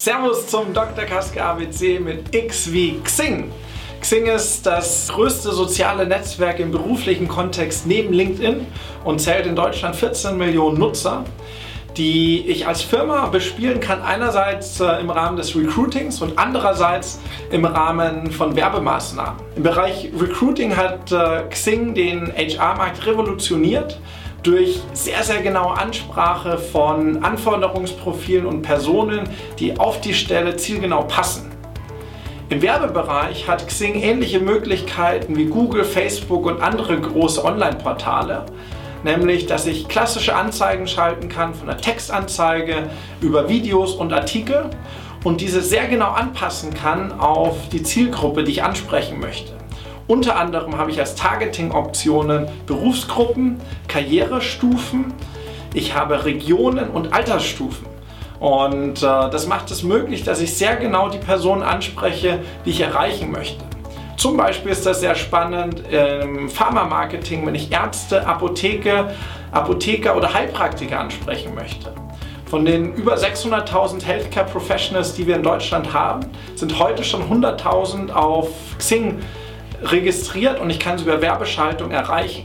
Servus zum Dr. Kaske ABC mit X wie Xing. Xing ist das größte soziale Netzwerk im beruflichen Kontext neben LinkedIn und zählt in Deutschland 14 Millionen Nutzer, die ich als Firma bespielen kann. Einerseits äh, im Rahmen des Recruitings und andererseits im Rahmen von Werbemaßnahmen. Im Bereich Recruiting hat äh, Xing den HR-Markt revolutioniert durch sehr, sehr genaue Ansprache von Anforderungsprofilen und Personen, die auf die Stelle zielgenau passen. Im Werbebereich hat Xing ähnliche Möglichkeiten wie Google, Facebook und andere große Online-Portale, nämlich dass ich klassische Anzeigen schalten kann, von der Textanzeige über Videos und Artikel und diese sehr genau anpassen kann auf die Zielgruppe, die ich ansprechen möchte. Unter anderem habe ich als Targeting-Optionen Berufsgruppen, Karrierestufen, ich habe Regionen und Altersstufen. Und äh, das macht es möglich, dass ich sehr genau die Personen anspreche, die ich erreichen möchte. Zum Beispiel ist das sehr spannend im Pharma-Marketing, wenn ich Ärzte, Apotheke, Apotheker oder Heilpraktiker ansprechen möchte. Von den über 600.000 Healthcare Professionals, die wir in Deutschland haben, sind heute schon 100.000 auf Xing registriert und ich kann sie über Werbeschaltung erreichen.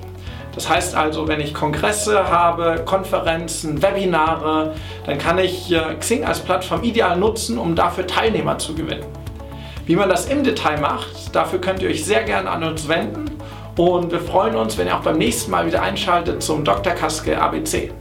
Das heißt also, wenn ich Kongresse habe, Konferenzen, Webinare, dann kann ich äh, Xing als Plattform ideal nutzen, um dafür Teilnehmer zu gewinnen. Wie man das im Detail macht, dafür könnt ihr euch sehr gerne an uns wenden und wir freuen uns, wenn ihr auch beim nächsten Mal wieder einschaltet zum Dr. Kaske ABC.